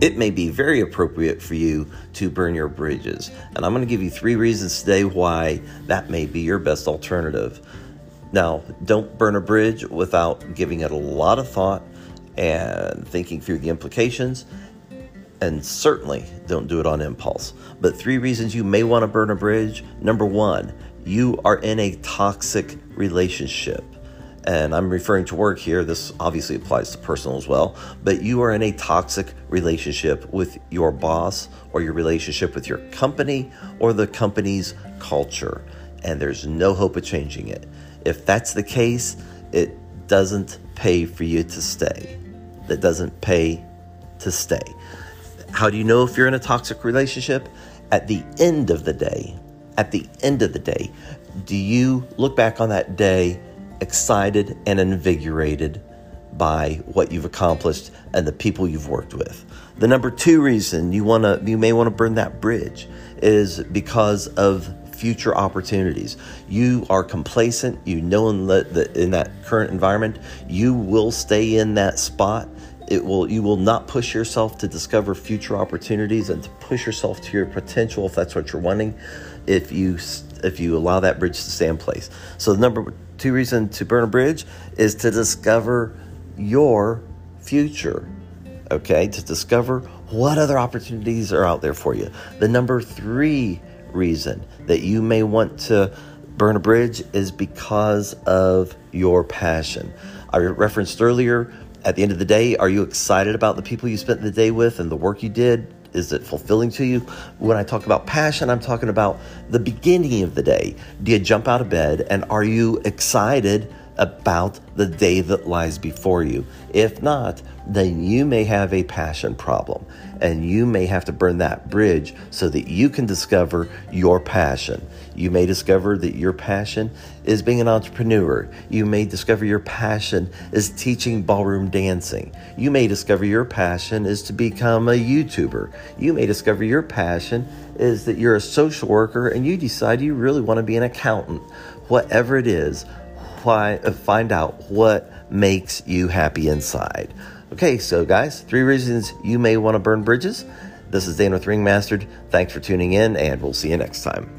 it may be very appropriate for you to burn your bridges. And I'm going to give you three reasons today why that may be your best alternative. Now, don't burn a bridge without giving it a lot of thought and thinking through the implications. And certainly don't do it on impulse. But three reasons you may want to burn a bridge. Number one, you are in a toxic relationship. And I'm referring to work here. This obviously applies to personal as well. But you are in a toxic relationship with your boss or your relationship with your company or the company's culture. And there's no hope of changing it. If that's the case, it doesn't pay for you to stay. That doesn't pay to stay. How do you know if you're in a toxic relationship? At the end of the day, at the end of the day, do you look back on that day excited and invigorated by what you've accomplished and the people you've worked with? The number two reason you want to you may want to burn that bridge is because of future opportunities. You are complacent. You know in, the, in that current environment, you will stay in that spot. It will you will not push yourself to discover future opportunities and to push yourself to your potential if that's what you're wanting. If you if you allow that bridge to stay in place. So the number two reason to burn a bridge is to discover your future. Okay, to discover what other opportunities are out there for you. The number three reason that you may want to burn a bridge is because of your passion. I referenced earlier, at the end of the day, are you excited about the people you spent the day with and the work you did? Is it fulfilling to you? When I talk about passion, I'm talking about the beginning of the day. Do you jump out of bed and are you excited about the day that lies before you? If not, then you may have a passion problem and you may have to burn that bridge so that you can discover your passion. You may discover that your passion is being an entrepreneur. You may discover your passion is teaching ballroom dancing. You may discover your passion is to become a YouTuber. You may discover your passion is that you're a social worker and you decide you really want to be an accountant. Whatever it is, why, uh, find out what makes you happy inside. Okay, so guys, three reasons you may want to burn bridges. This is Dan with Ringmastered. Thanks for tuning in, and we'll see you next time.